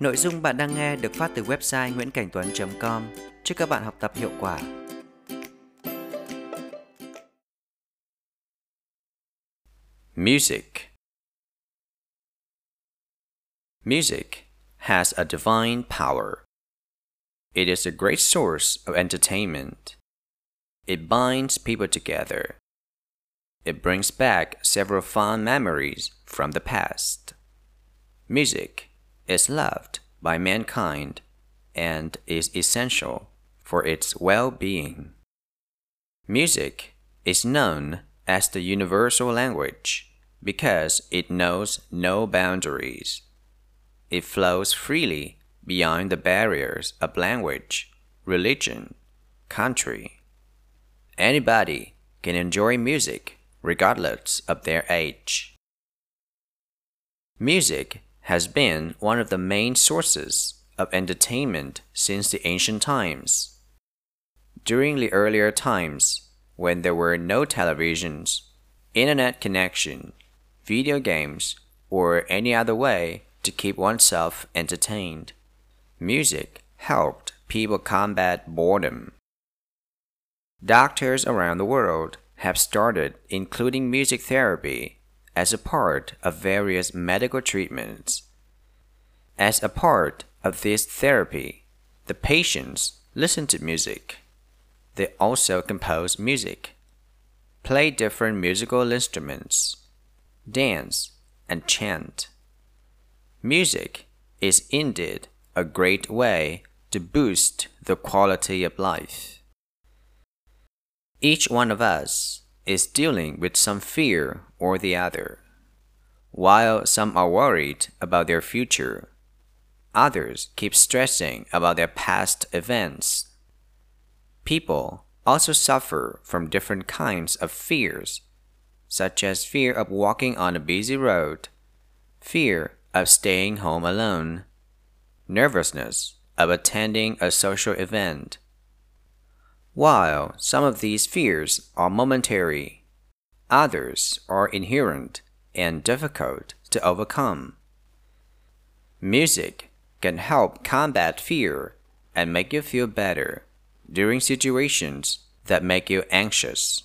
Nội dung bạn đang nghe được phát từ website nguyễn.cảnh.tuấn.com. Chúc các bạn học tập hiệu quả. Music Music has a divine power. It is a great source of entertainment. It binds people together. It brings back several fond memories from the past. Music is loved by mankind and is essential for its well being. Music is known as the universal language because it knows no boundaries. It flows freely beyond the barriers of language, religion, country. Anybody can enjoy music regardless of their age. Music has been one of the main sources of entertainment since the ancient times. During the earlier times, when there were no televisions, internet connection, video games, or any other way to keep oneself entertained, music helped people combat boredom. Doctors around the world have started including music therapy as a part of various medical treatments. As a part of this therapy, the patients listen to music. They also compose music, play different musical instruments, dance, and chant. Music is indeed a great way to boost the quality of life. Each one of us is dealing with some fear or the other. While some are worried about their future, others keep stressing about their past events. People also suffer from different kinds of fears, such as fear of walking on a busy road, fear of staying home alone, nervousness of attending a social event. While some of these fears are momentary, others are inherent and difficult to overcome. Music can help combat fear and make you feel better during situations that make you anxious.